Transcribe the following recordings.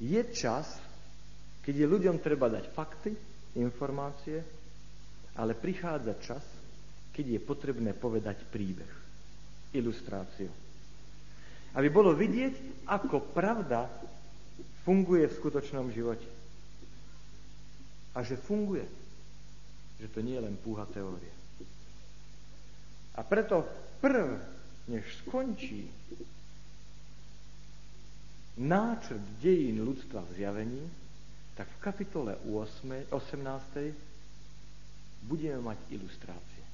Je čas, keď je ľuďom treba dať fakty, informácie, ale prichádza čas, keď je potrebné povedať príbeh, ilustráciu. Aby bolo vidieť, ako pravda funguje v skutočnom živote. A že funguje. Že to nie je len púha teória. A preto prv, než skončí náčrt dejín ľudstva v zjavení, tak v kapitole 8, 18 budeme mať ilustrácie.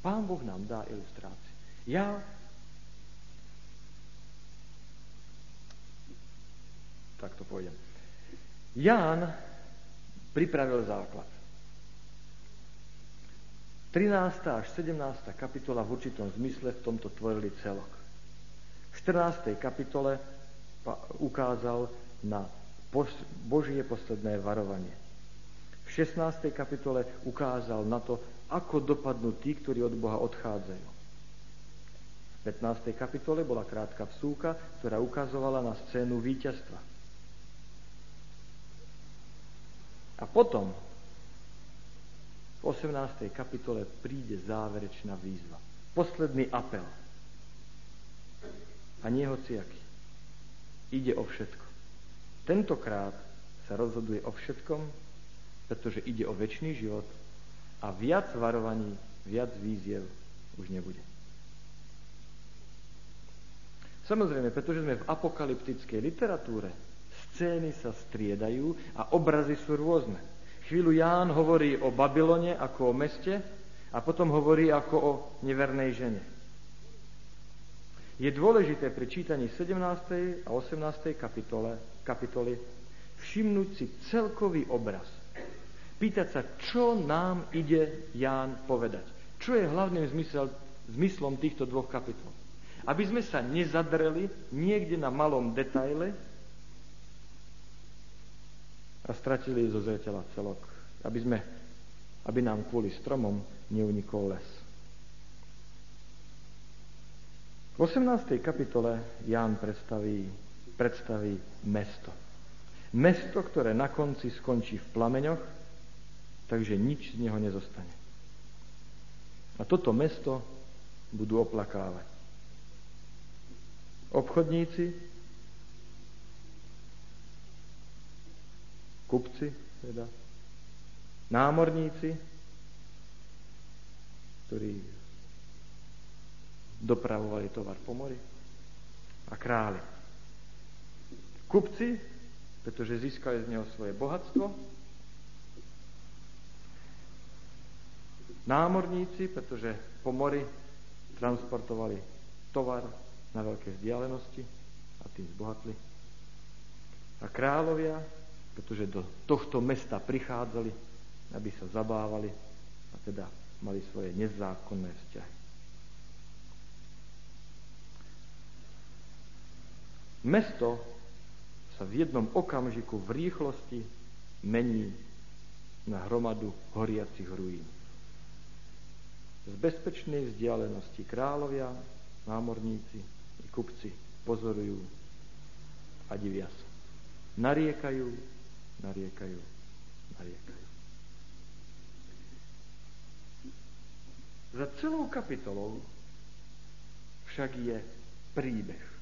Pán Boh nám dá ilustrácie. Ja tak to pôjdem. Ján pripravil základ. 13. až 17. kapitola v určitom zmysle v tomto tvorili celok. V 14. kapitole ukázal na Božie posledné varovanie. V 16. kapitole ukázal na to, ako dopadnú tí, ktorí od Boha odchádzajú. V 15. kapitole bola krátka vsúka, ktorá ukazovala na scénu víťazstva. A potom v 18. kapitole príde záverečná výzva. Posledný apel. A nie hociaký. Ide o všetko. Tentokrát sa rozhoduje o všetkom, pretože ide o väčší život a viac varovaní, viac víziev už nebude. Samozrejme, pretože sme v apokalyptickej literatúre, Scény sa striedajú a obrazy sú rôzne. Chvíľu Ján hovorí o Babylone ako o meste a potom hovorí ako o nevernej žene. Je dôležité pri čítaní 17. a 18. kapitole, kapitoly všimnúť si celkový obraz. Pýtať sa, čo nám ide Ján povedať. Čo je hlavným zmysel, zmyslom týchto dvoch kapitol. Aby sme sa nezadreli niekde na malom detaile, a stratili zo zreteľa celok, aby, sme, aby nám kvôli stromom neunikol les. V 18. kapitole Ján predstaví, predstaví mesto. Mesto, ktoré na konci skončí v plameňoch, takže nič z neho nezostane. A toto mesto budú oplakávať. Obchodníci, kupci, teda, námorníci, ktorí dopravovali tovar po mori a králi. Kupci, pretože získali z neho svoje bohatstvo, námorníci, pretože po mori transportovali tovar na veľké vzdialenosti a tým zbohatli. A kráľovia, pretože do tohto mesta prichádzali, aby sa zabávali a teda mali svoje nezákonné vzťahy. Mesto sa v jednom okamžiku v rýchlosti mení na hromadu horiacich ruín. Z bezpečnej vzdialenosti kráľovia, námorníci i kupci pozorujú a divia sa. Nariekajú, nariekajú, nariekajú. Za celou kapitolou však je príbeh.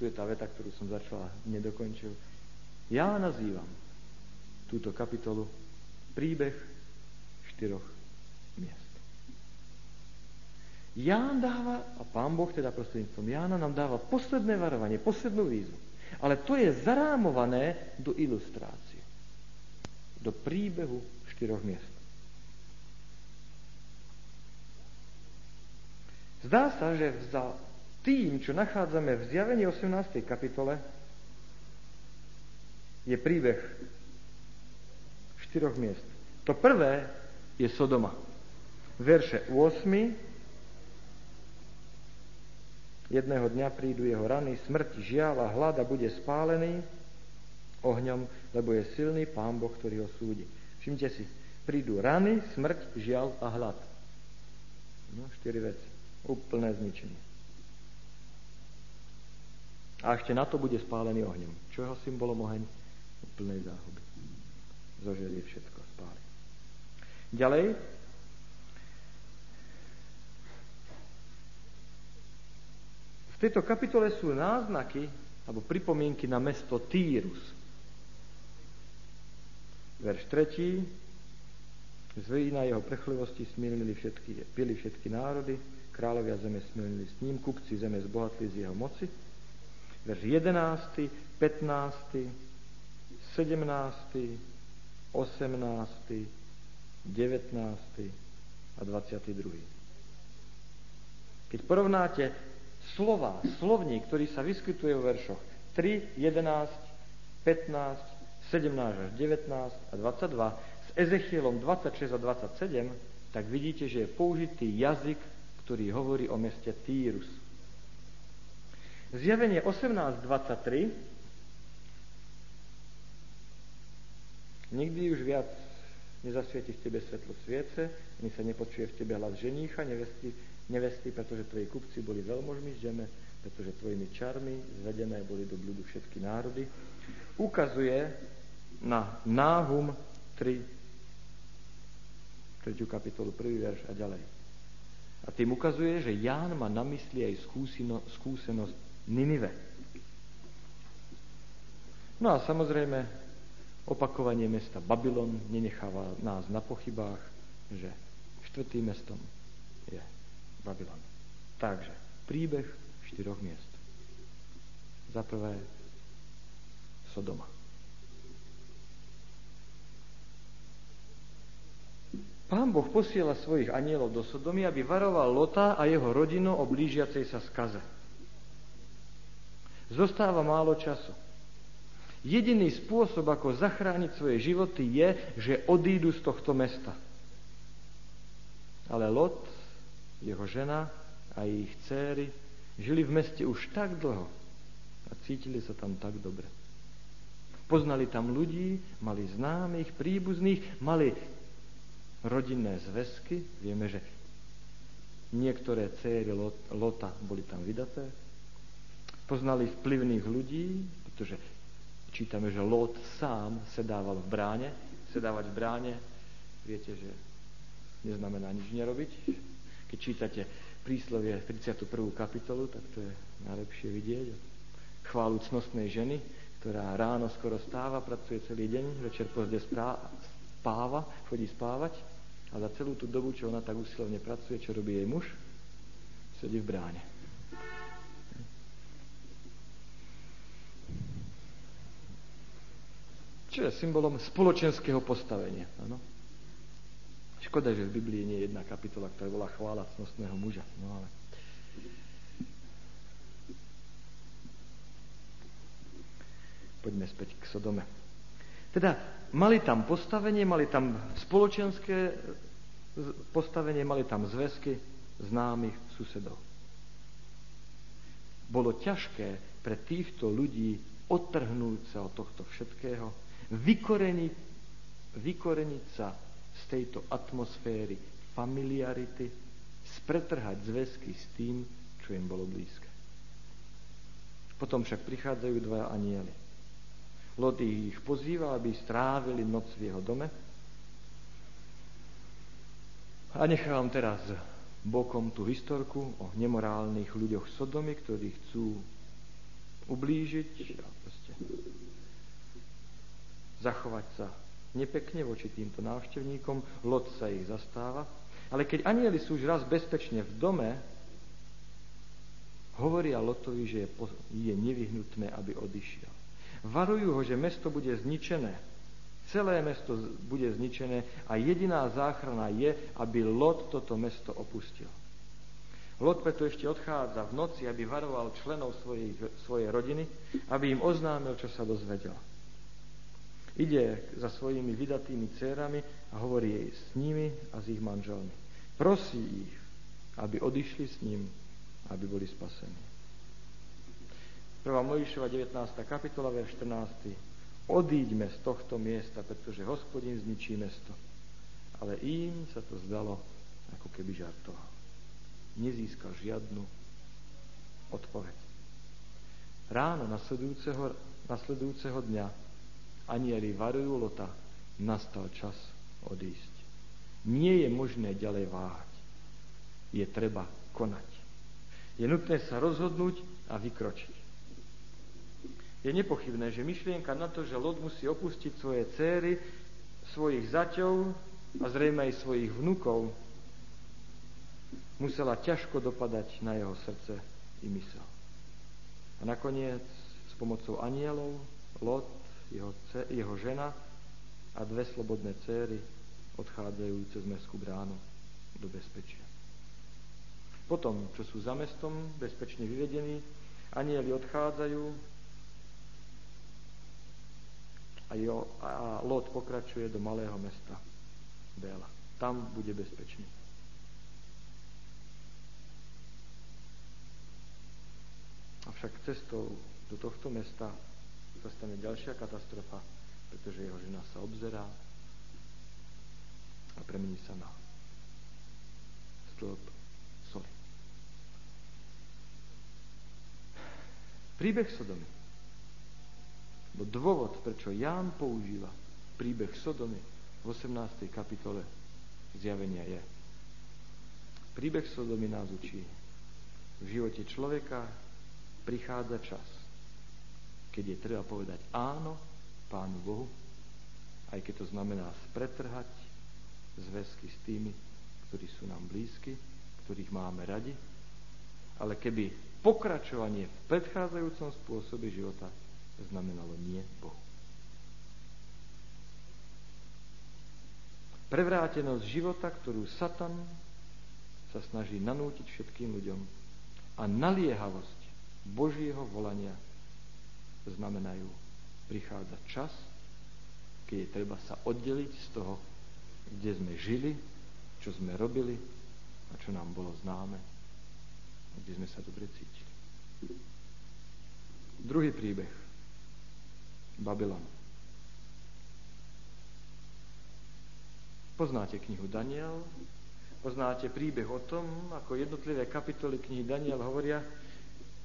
A tu je tá veta, ktorú som začala, nedokončil. Ja nazývam túto kapitolu príbeh štyroch miest. Ján dáva, a pán Boh teda prostredníctvom Jána nám dáva posledné varovanie, poslednú výzvu. Ale to je zarámované do ilustrácie. Do príbehu štyroch miest. Zdá sa, že za tým, čo nachádzame v zjavení 18. kapitole, je príbeh štyroch miest. To prvé je Sodoma. Verše 8 Jedného dňa prídu jeho rany, smrť, žiaľ a hlad a bude spálený ohňom, lebo je silný pán Boh, ktorý ho súdi. Všimte si, prídu rany, smrť, žiaľ a hlad. No, štyri veci. Úplné zničenie. A ešte na to bude spálený ohňom. Čo jeho symbolom oheň? Plnej záhuby. Zožerie všetko, spáli. Ďalej, v tejto kapitole sú náznaky alebo pripomienky na mesto Týrus. Verš 3. Z vína jeho prechlivosti smilnili všetky, pili všetky národy, kráľovia zeme smilnili s ním, kupci zeme zbohatli z jeho moci. Verš 11, 15, 17, 18, 19 a 22. Keď porovnáte slova, slovník, ktorý sa vyskytuje v veršoch 3, 11, 15, 17 až 19 a 22 s Ezechielom 26 a 27, tak vidíte, že je použitý jazyk, ktorý hovorí o meste Týrus. Zjavenie 18.23 Nikdy už viac nezasvieti v tebe svetlo sviece, ani sa nepočuje v tebe hlas ženícha, nevesty, nevesty, pretože tvoji kupci boli veľmožmi z zeme, pretože tvojimi čarmi zvedené boli do bludu všetky národy. Ukazuje na Náhum 3, 3. kapitolu, 1. verš a ďalej. A tým ukazuje, že Ján má na mysli aj skúsenosť Ninive. No a samozrejme, opakovanie mesta Babylon nenecháva nás na pochybách, že štvrtým mestom je Babylon. Takže príbeh štyroch miest. Za prvé Sodoma. Pán Boh posiela svojich anielov do Sodomy, aby varoval Lota a jeho rodinu o blížiacej sa skaze. Zostáva málo času. Jediný spôsob, ako zachrániť svoje životy, je, že odídu z tohto mesta. Ale Lot, jeho žena a ich céry žili v meste už tak dlho a cítili sa tam tak dobre. Poznali tam ľudí, mali známych, príbuzných, mali rodinné zväzky. Vieme, že niektoré céry Lota boli tam vydaté. Poznali vplyvných ľudí, pretože čítame, že Lot sám sedával v bráne. Sedávať v bráne, viete, že neznamená nič nerobiť. Keď čítate príslovie 31. kapitolu, tak to je najlepšie vidieť. Chválu cnostnej ženy, ktorá ráno skoro stáva, pracuje celý deň, večer pozde spáva, chodí spávať a za celú tú dobu, čo ona tak usilovne pracuje, čo robí jej muž, sedí v bráne. Čo je symbolom spoločenského postavenia. Ano? Škoda, že v Biblii nie je jedna kapitola, ktorá bola chvála cnostného muža. No ale... Poďme späť k Sodome. Teda mali tam postavenie, mali tam spoločenské postavenie, mali tam zväzky známych susedov. Bolo ťažké pre týchto ľudí odtrhnúť sa od tohto všetkého, vykoreniť, vykoreniť sa z tejto atmosféry familiarity, spretrhať zväzky s tým, čo im bolo blízke. Potom však prichádzajú dva anieli. Lody ich pozýva, aby strávili noc v jeho dome. A nechávam teraz bokom tú historku o nemorálnych ľuďoch Sodomy, ktorí chcú ublížiť a proste zachovať sa nepekne voči týmto návštevníkom, Lot sa ich zastáva. Ale keď anieli sú už raz bezpečne v dome, hovoria Lotovi, že je nevyhnutné, aby odišiel. Varujú ho, že mesto bude zničené. Celé mesto bude zničené a jediná záchrana je, aby Lot toto mesto opustil. Lot preto ešte odchádza v noci, aby varoval členov svojej, svojej rodiny, aby im oznámil, čo sa dozvedel. Ide za svojimi vydatými dcerami a hovorí jej s nimi a s ich manželmi. Prosí ich, aby odišli s ním, aby boli spasení. 1. Mojžišova 19. kapitola, verš 14. Odíďme z tohto miesta, pretože hospodin zničí mesto. Ale im sa to zdalo, ako keby žartoval. Nezískal žiadnu odpoveď. Ráno nasledujúceho, nasledujúceho dňa anieli varujú Lota, nastal čas odísť. Nie je možné ďalej váhať. Je treba konať. Je nutné sa rozhodnúť a vykročiť. Je nepochybné, že myšlienka na to, že Lot musí opustiť svoje céry, svojich zaťov a zrejme aj svojich vnukov, musela ťažko dopadať na jeho srdce i mysel. A nakoniec s pomocou anielov Lot, jeho, jeho žena a dve slobodné céry odchádzajú cez mestskú bránu do bezpečia. Potom, čo sú za mestom bezpečne vyvedení, anieli odchádzajú a, jo, a Lot pokračuje do malého mesta Béla. Tam bude bezpečný. Avšak cestou do tohto mesta sa stane ďalšia katastrofa, pretože jeho žena sa obzerá a premení sa na stĺp soli. Príbeh Sodomy. Bo dôvod, prečo Ján používa príbeh Sodomy v 18. kapitole zjavenia je. Príbeh Sodomy nás učí. V živote človeka prichádza čas, keď je treba povedať áno Pánu Bohu, aj keď to znamená spretrhať zväzky s tými, ktorí sú nám blízki, ktorých máme radi, ale keby pokračovanie v predchádzajúcom spôsobe života znamenalo nie Bohu. Prevrátenosť života, ktorú Satan sa snaží nanútiť všetkým ľuďom a naliehavosť Božieho volania znamenajú prichádza čas, keď je treba sa oddeliť z toho, kde sme žili, čo sme robili a čo nám bolo známe kde sme sa dobre cítili. Druhý príbeh. Babylon. Poznáte knihu Daniel, poznáte príbeh o tom, ako jednotlivé kapitoly knihy Daniel hovoria,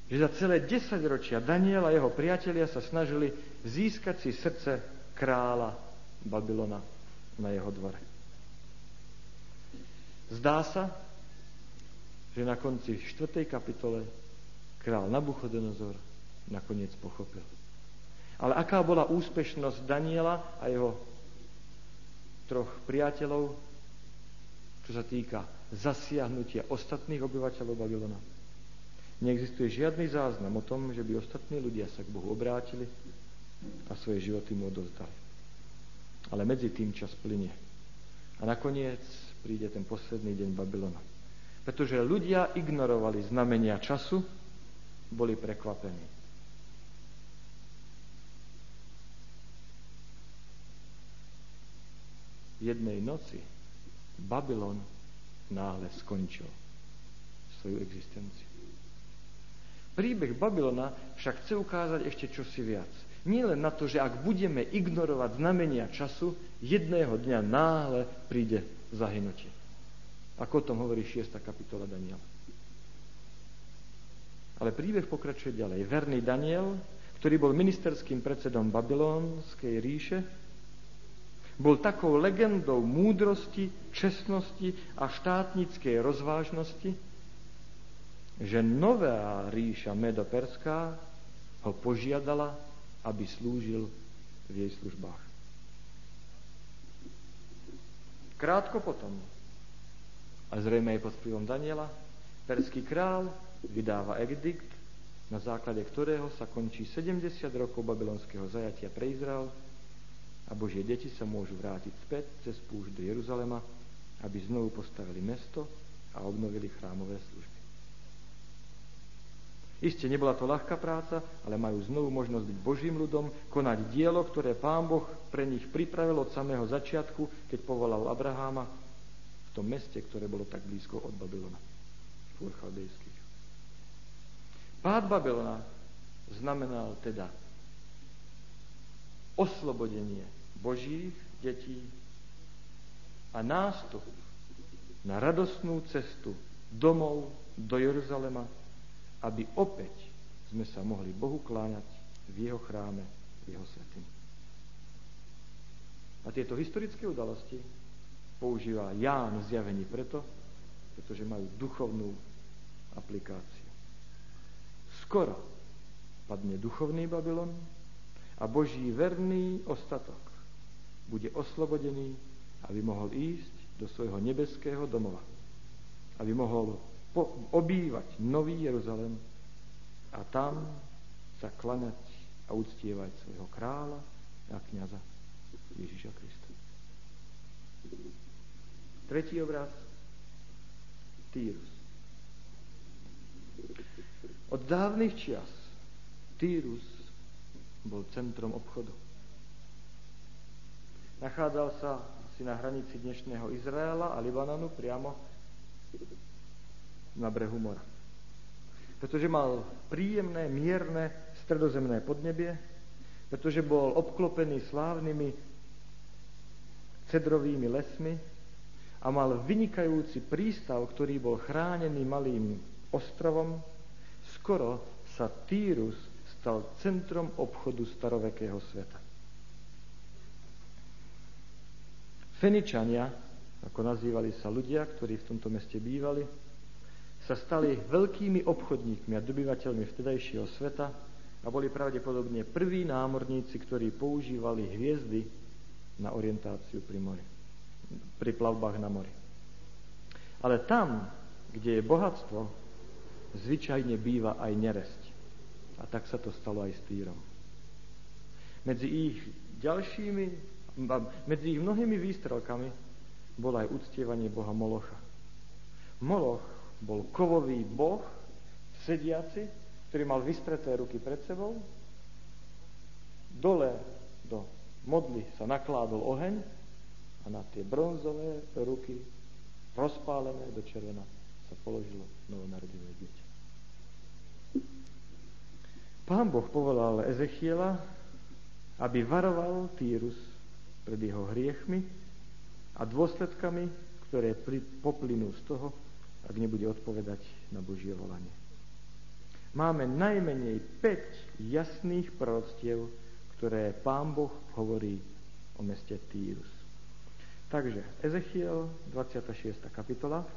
že za celé 10 ročia Daniel a jeho priatelia sa snažili získať si srdce kráľa Babylona na jeho dvore. Zdá sa, že na konci 4. kapitole král Nabuchodonozor nakoniec pochopil. Ale aká bola úspešnosť Daniela a jeho troch priateľov, čo sa týka zasiahnutia ostatných obyvateľov Babylona? Neexistuje žiadny záznam o tom, že by ostatní ľudia sa k Bohu obrátili a svoje životy mu odozdali. Ale medzi tým čas plinie. A nakoniec príde ten posledný deň Babylona. Pretože ľudia ignorovali znamenia času, boli prekvapení. Jednej noci Babylon náhle skončil svoju existenciu. Príbeh Babylona však chce ukázať ešte čosi viac. Nie len na to, že ak budeme ignorovať znamenia času, jedného dňa náhle príde zahynutie. Ako o tom hovorí 6. kapitola Daniela. Ale príbeh pokračuje ďalej. Verný Daniel, ktorý bol ministerským predsedom Babylonskej ríše, bol takou legendou múdrosti, čestnosti a štátnickej rozvážnosti, že nová ríša Medoperská ho požiadala, aby slúžil v jej službách. Krátko potom, a zrejme aj pod vplyvom Daniela, perský král vydáva edikt, na základe ktorého sa končí 70 rokov babylonského zajatia pre Izrael a Božie deti sa môžu vrátiť späť cez púšť do Jeruzalema, aby znovu postavili mesto a obnovili chrámové služby. Isté, nebola to ľahká práca, ale majú znovu možnosť byť Božím ľudom, konať dielo, ktoré Pán Boh pre nich pripravil od samého začiatku, keď povolal Abraháma v tom meste, ktoré bolo tak blízko od Babylona, v Chaldejských. Pád Babylona znamenal teda oslobodenie Božích detí a nástup na radostnú cestu domov do Jeruzalema, aby opäť sme sa mohli Bohu kláňať v jeho chráme, v jeho svetým. A tieto historické udalosti používa Ján v zjavení preto, pretože majú duchovnú aplikáciu. Skoro padne duchovný Babylon a Boží verný ostatok bude oslobodený, aby mohol ísť do svojho nebeského domova. Aby mohol obývať Nový Jeruzalem a tam sa klaňať a uctievať svojho kráľa a kniaza Ježiša Krista. Tretí obraz. Týrus. Od dávnych čias Týrus bol centrom obchodu. Nachádzal sa asi na hranici dnešného Izraela a Libanonu priamo na brehu mora. Pretože mal príjemné, mierne, stredozemné podnebie, pretože bol obklopený slávnymi cedrovými lesmi a mal vynikajúci prístav, ktorý bol chránený malým ostrovom, skoro sa Týrus stal centrom obchodu starovekého sveta. Feničania, ako nazývali sa ľudia, ktorí v tomto meste bývali, sa stali veľkými obchodníkmi a dobyvateľmi vtedajšieho sveta a boli pravdepodobne prví námorníci, ktorí používali hviezdy na orientáciu pri mori, pri plavbách na mori. Ale tam, kde je bohatstvo, zvyčajne býva aj neresť. A tak sa to stalo aj s Týrom. Medzi ich ďalšími, medzi ich mnohými výstrelkami bolo aj uctievanie Boha Molocha. Moloch bol kovový boh, sediaci, ktorý mal vystreté ruky pred sebou. Dole do modly sa nakládol oheň a na tie bronzové ruky, rozpálené do červena, sa položilo novonarodené dieťa. Pán Boh povolal Ezechiela, aby varoval Týrus pred jeho hriechmi a dôsledkami, ktoré poplynú z toho, ak nebude odpovedať na Božie volanie. Máme najmenej 5 jasných proroctiev, ktoré Pán Boh hovorí o meste Týrus. Takže Ezechiel, 26. kapitola.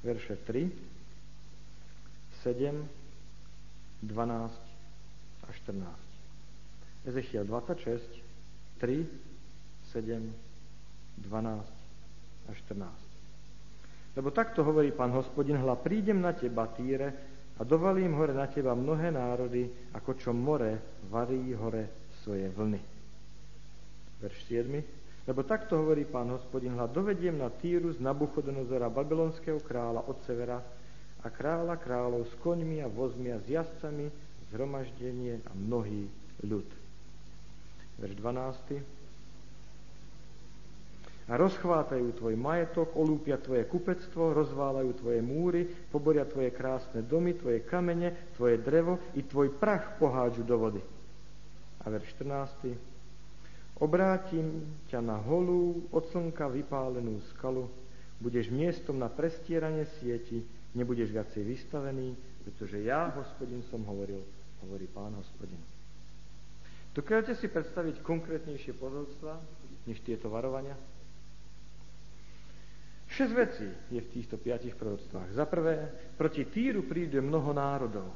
Verše 3, 7, 12 a 14. Ezechiel 26, 3, 7, 12 a 14. Lebo takto hovorí pán hospodin, hla, prídem na teba, Týre, a dovalím hore na teba mnohé národy, ako čo more varí hore svoje vlny. Verš 7. Lebo takto hovorí pán hospodin, hľa dovediem na Týru z Nabuchodonozora, babylonského kráľa od severa a kráľa kráľov s koňmi a vozmi a s jazdcami, zhromaždenie a mnohý ľud. Verš 12 a rozchvátajú tvoj majetok, olúpia tvoje kupectvo, rozválajú tvoje múry, poboria tvoje krásne domy, tvoje kamene, tvoje drevo i tvoj prach pohádžu do vody. A ver 14. Obrátim ťa na holú, od slnka vypálenú skalu, budeš miestom na prestieranie sieti, nebudeš viacej vystavený, pretože ja, hospodin, som hovoril, hovorí pán hospodin. Dokážete si predstaviť konkrétnejšie posolstva, než tieto varovania? Šesť vecí je v týchto piatich proroctvách. Za prvé, proti Týru príde mnoho národov.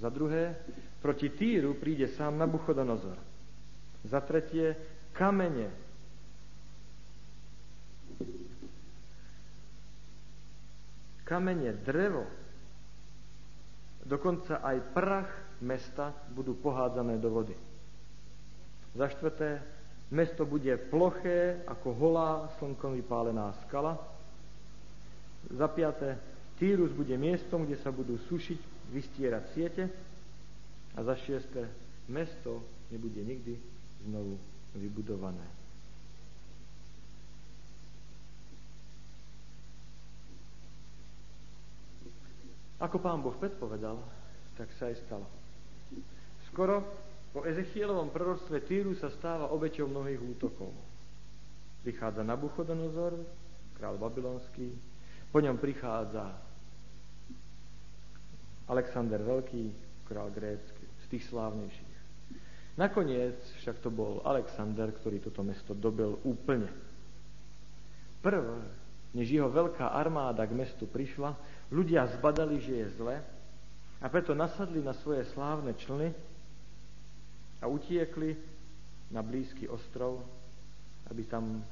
Za druhé, proti Týru príde sám Nabuchodonozor. Za tretie, kamene. Kamene, drevo, dokonca aj prach mesta budú pohádzané do vody. Za štvrté, Mesto bude ploché ako holá slnkom vypálená skala. Za piaté, Týrus bude miestom, kde sa budú sušiť, vystierať siete. A za šiesté, mesto nebude nikdy znovu vybudované. Ako pán Boh predpovedal, tak sa aj stalo. Skoro po Ezechielovom proroctve Týru sa stáva obeťou mnohých útokov. Prichádza Nabuchodonozor, král babylonský, Po ňom prichádza Alexander Veľký, král grécky, z tých slávnejších. Nakoniec však to bol Alexander, ktorý toto mesto dobil úplne. Prv, než jeho veľká armáda k mestu prišla, ľudia zbadali, že je zle a preto nasadli na svoje slávne člny a utiekli na blízky ostrov, aby tam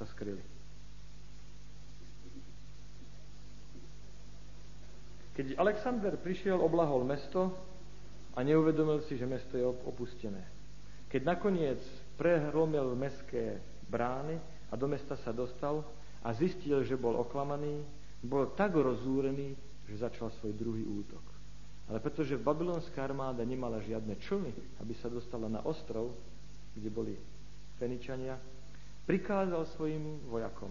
sa skryli. Keď Alexander prišiel, oblahol mesto a neuvedomil si, že mesto je opustené. Keď nakoniec prehromil mestské brány a do mesta sa dostal a zistil, že bol oklamaný, bol tak rozúrený, že začal svoj druhý útok. Ale pretože babylonská armáda nemala žiadne člny, aby sa dostala na ostrov, kde boli Feničania, prikázal svojim vojakom,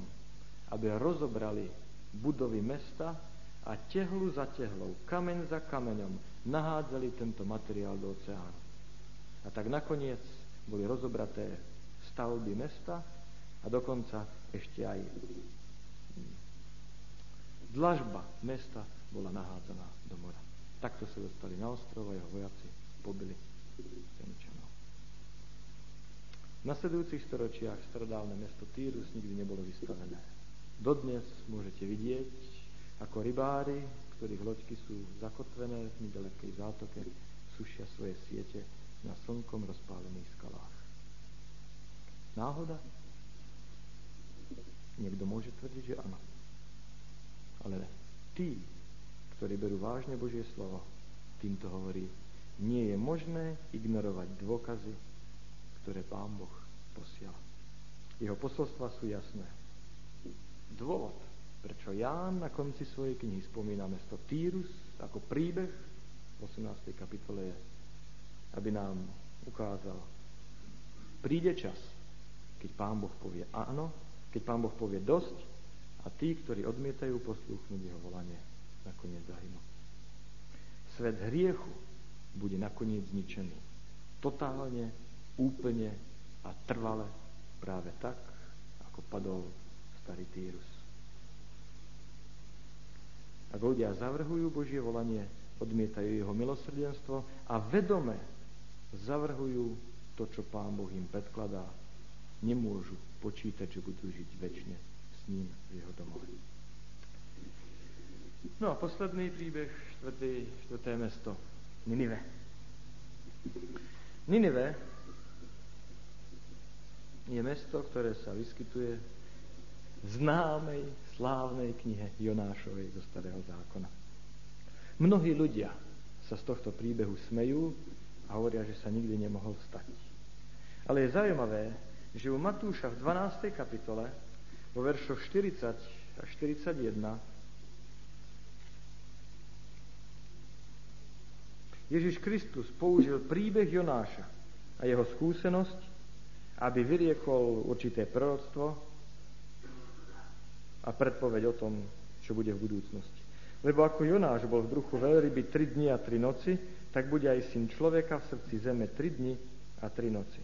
aby rozobrali budovy mesta a tehlu za tehlou, kameň za kameňom nahádzali tento materiál do oceánu. A tak nakoniec boli rozobraté stavby mesta a dokonca ešte aj dlažba mesta bola nahádzaná do mora. Takto sa dostali na ostrov a jeho vojaci pobili Feničanov. V nasledujúcich storočiach starodávne mesto Týrus nikdy nebolo vystavené. Dodnes môžete vidieť, ako rybári, ktorých loďky sú zakotvené v nedalekej zátoke, sušia svoje siete na slnkom rozpálených skalách. Náhoda? Niekto môže tvrdiť, že áno. Ale tí, ktorí berú vážne Božie slovo, týmto hovorí, nie je možné ignorovať dôkazy, ktoré Pán Boh posiela. Jeho posolstva sú jasné. Dôvod, prečo Ján na konci svojej knihy spomína mesto Týrus ako príbeh v 18. kapitole je, aby nám ukázal, príde čas, keď Pán Boh povie áno, keď Pán Boh povie dosť a tí, ktorí odmietajú poslúchnuť jeho volanie, nakoniec zahynú. Svet hriechu bude nakoniec zničený. Totálne, úplne a trvale práve tak, ako padol starý Týrus. Ak ľudia zavrhujú Božie volanie, odmietajú jeho milosrdenstvo a vedome zavrhujú to, čo Pán Boh im predkladá, nemôžu počítať, že budú žiť väčšine s ním v jeho domove. No a posledný príbeh, štvrtý, štvrté mesto, Ninive. Ninive je mesto, ktoré sa vyskytuje v známej, slávnej knihe Jonášovej zo Starého zákona. Mnohí ľudia sa z tohto príbehu smejú a hovoria, že sa nikdy nemohol stať. Ale je zaujímavé, že u Matúša v 12. kapitole, vo veršoch 40 a 41, Ježiš Kristus použil príbeh Jonáša a jeho skúsenosť, aby vyriekol určité proroctvo a predpoveď o tom, čo bude v budúcnosti. Lebo ako Jonáš bol v druhu veľryby tri dni a tri noci, tak bude aj syn človeka v srdci zeme tri dni a tri noci.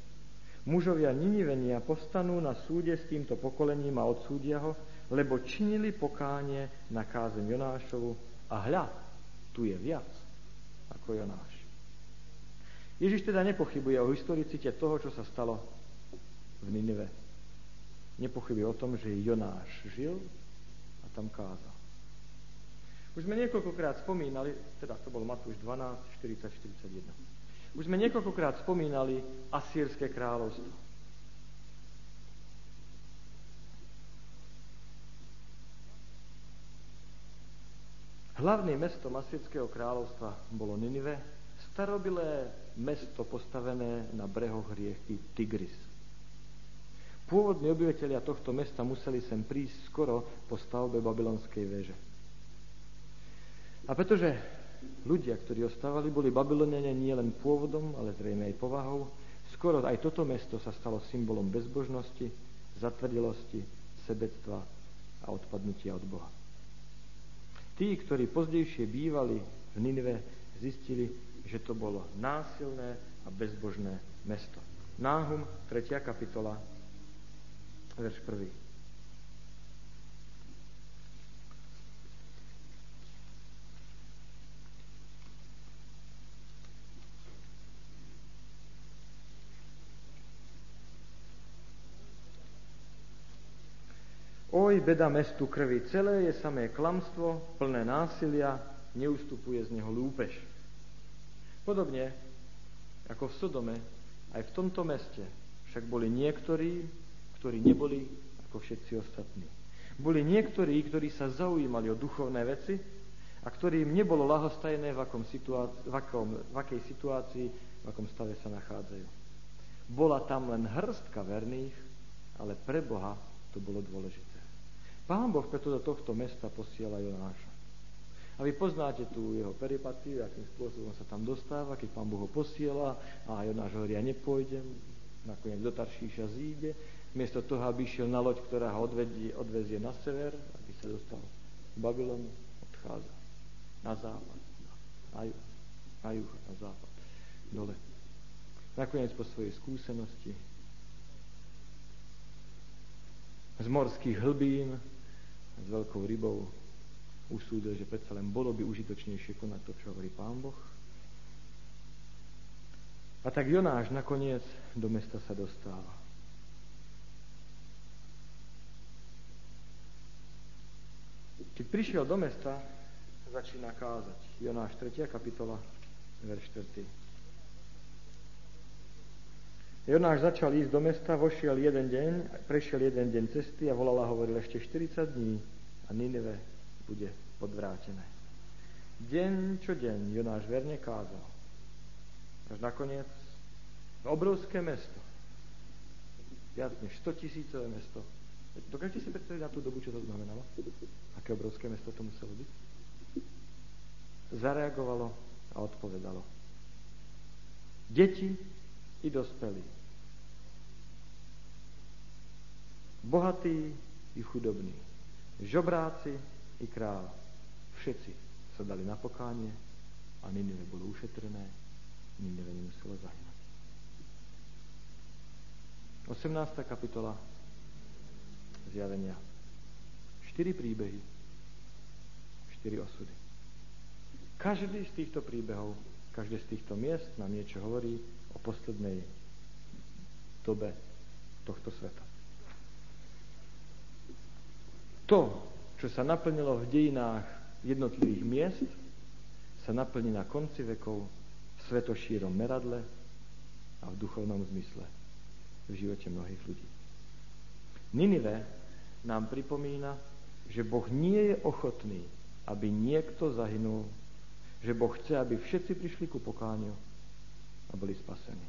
Mužovia Ninivenia povstanú na súde s týmto pokolením a odsúdia ho, lebo činili pokánie na kázeň Jonášovu a hľa, tu je viac ako Jonáš. Ježiš teda nepochybuje o historicite toho, čo sa stalo v Ninive. Nepochybuje o tom, že Jonáš žil a tam kázal. Už sme niekoľkokrát spomínali, teda to bol Matúš 12, 40, 41. Už sme niekoľkokrát spomínali Asýrske kráľovstvo. Hlavným mestom Asýrského kráľovstva bolo Ninive, starobilé mesto postavené na brehoch rieky Tigris. Pôvodní obyvateľia tohto mesta museli sem prísť skoro po stavbe babylonskej veže. A pretože ľudia, ktorí ostávali, boli babyloniania nie len pôvodom, ale zrejme aj povahou, skoro aj toto mesto sa stalo symbolom bezbožnosti, zatvrdilosti, sebectva a odpadnutia od Boha. Tí, ktorí pozdejšie bývali v Ninive, zistili, že to bolo násilné a bezbožné mesto. Náhum, 3. kapitola, verš 1. Oj, beda mestu krvi, celé je samé klamstvo, plné násilia, neustupuje z neho lúpež. Podobne ako v Sodome, aj v tomto meste však boli niektorí, ktorí neboli ako všetci ostatní. Boli niektorí, ktorí sa zaujímali o duchovné veci a ktorým nebolo lahostajné, v, akom situácii, v, akom, v akej situácii, v akom stave sa nachádzajú. Bola tam len hrstka verných, ale pre Boha to bolo dôležité. Pán Boh preto do tohto mesta posiela Jonáša. A vy poznáte tú jeho peripatiu, akým spôsobom sa tam dostáva, keď pán Boh ho posiela a Jonáš hovorí, ja nepôjdem, nakoniec do Taršíša zíde, miesto toho, aby išiel na loď, ktorá ho odvedie, odvezie na sever, aby sa dostal z Babylonu, odchádza na západ, na juh, na juh, na západ, dole. Nakoniec po svojej skúsenosti z morských hlbín, s veľkou rybou, usúdil, že predsa len bolo by užitočnejšie konať to, čo hovorí Pán Boh. A tak Jonáš nakoniec do mesta sa dostáva. Keď prišiel do mesta, začína kázať. Jonáš 3. kapitola, verš 4. Jonáš začal ísť do mesta, vošiel jeden deň, prešiel jeden deň cesty a volala hovoril ešte 40 dní a Nineve bude podvrátené. Deň čo deň Jonáš verne kázal. Až nakoniec obrovské mesto, viac než 100 tisícové mesto. Dokážete si predstaviť na tú dobu, čo to znamenalo? Aké obrovské mesto to muselo byť? Zareagovalo a odpovedalo. Deti i dospelí. Bohatí i chudobní. Žobráci i král. Všetci sa dali na pokánie a Ninive bolo ušetrené, Ninive nemuselo zahynúť. 18. kapitola zjavenia. Štyri príbehy, štyri osudy. Každý z týchto príbehov, každé z týchto miest nám niečo hovorí o poslednej dobe tohto sveta. To, čo sa naplnilo v dejinách jednotlivých miest, sa naplní na konci vekov v svetošírom meradle a v duchovnom zmysle v živote mnohých ľudí. Ninive nám pripomína, že Boh nie je ochotný, aby niekto zahynul, že Boh chce, aby všetci prišli ku pokániu a boli spasení.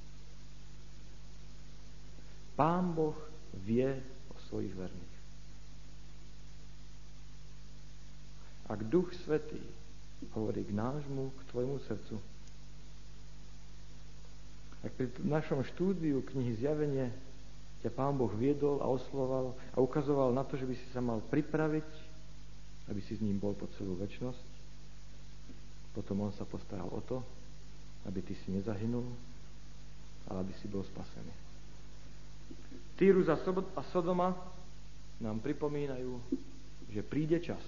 Pán Boh vie o svojich verných. Ak Duch Svetý hovorí k nášmu, k tvojmu srdcu, ak pri našom štúdiu knihy Zjavenie ťa Pán Boh viedol a osloval a ukazoval na to, že by si sa mal pripraviť, aby si s ním bol po celú väčnosť, potom on sa postaral o to, aby ty si nezahynul, ale aby si bol spasený. Týrus a Sodoma nám pripomínajú, že príde čas,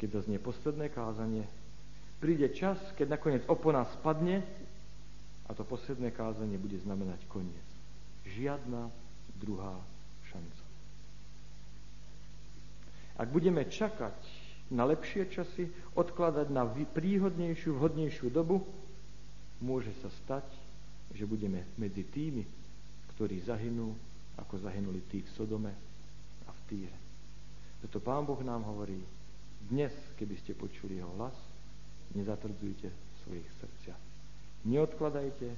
keď doznie posledné kázanie, príde čas, keď nakoniec opona spadne a to posledné kázanie bude znamenať koniec. Žiadna druhá šanca. Ak budeme čakať na lepšie časy, odkladať na príhodnejšiu, vhodnejšiu dobu, môže sa stať, že budeme medzi tými, ktorí zahynú, ako zahynuli tí v Sodome a v Týre. Preto Pán Boh nám hovorí, dnes, keby ste počuli jeho hlas, nezatrdzujte v svojich srdciach. Neodkladajte,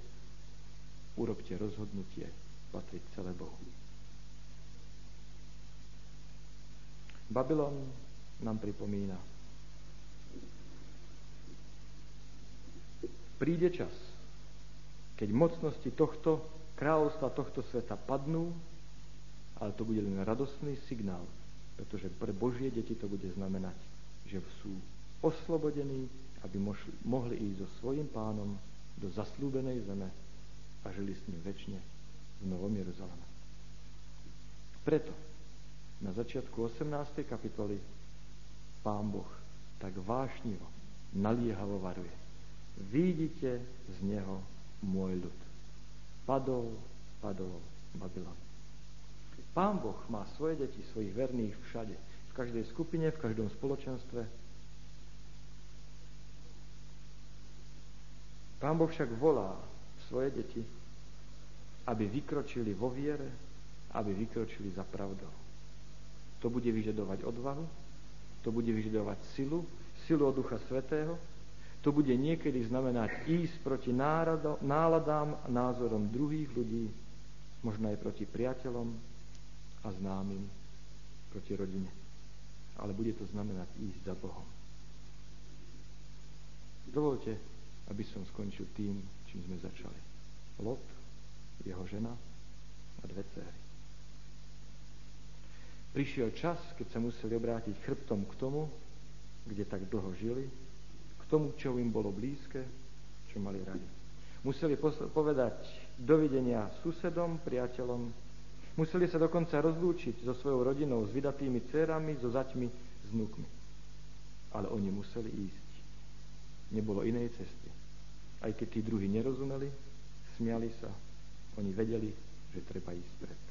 urobte rozhodnutie patriť celé Bohu. Babylon nám pripomína. Príde čas, keď mocnosti tohto kráľovstva, tohto sveta padnú, ale to bude len radostný signál, pretože pre Božie deti to bude znamenať že sú oslobodení, aby mohli ísť so svojim pánom do zaslúbenej zeme a žili s ním väčšine v Novom Jeruzaleme. Preto na začiatku 18. kapitoly pán Boh tak vášnivo, naliehavo varuje. Vidíte z neho môj ľud. Padol, padol Babylon. Pán Boh má svoje deti, svojich verných všade. V každej skupine, v každom spoločenstve. Pán Boh však volá svoje deti, aby vykročili vo viere, aby vykročili za pravdou. To bude vyžadovať odvahu, to bude vyžadovať silu, silu od Ducha Svetého, to bude niekedy znamenať ísť proti nárado, náladám a názorom druhých ľudí, možno aj proti priateľom a známym, proti rodine. Ale bude to znamenať ísť za Bohom. Dovolte, aby som skončil tým, čím sme začali. Lot, jeho žena a dve céry. Prišiel čas, keď sa museli obrátiť chrbtom k tomu, kde tak dlho žili, tomu, čo im bolo blízke, čo mali radi. Museli povedať dovidenia susedom, priateľom. Museli sa dokonca rozlúčiť so svojou rodinou, s vydatými dcerami, so zaťmi, s vnúkmi. Ale oni museli ísť. Nebolo inej cesty. Aj keď tí druhí nerozumeli, smiali sa, oni vedeli, že treba ísť pred.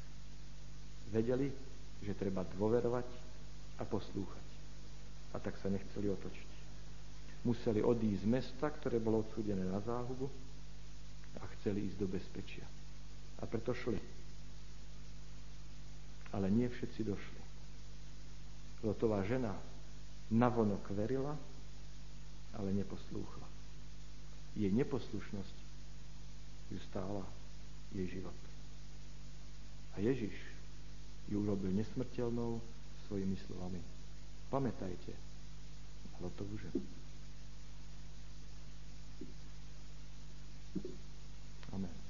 Vedeli, že treba dôverovať a poslúchať. A tak sa nechceli otočiť museli odísť z mesta, ktoré bolo odsúdené na záhubu a chceli ísť do bezpečia. A preto šli. Ale nie všetci došli. Lotová žena navonok verila, ale neposlúchla. Jej neposlušnosť ju stála jej život. A Ježiš ju urobil nesmrteľnou svojimi slovami. Pamätajte na Lotovú ženu. Amen.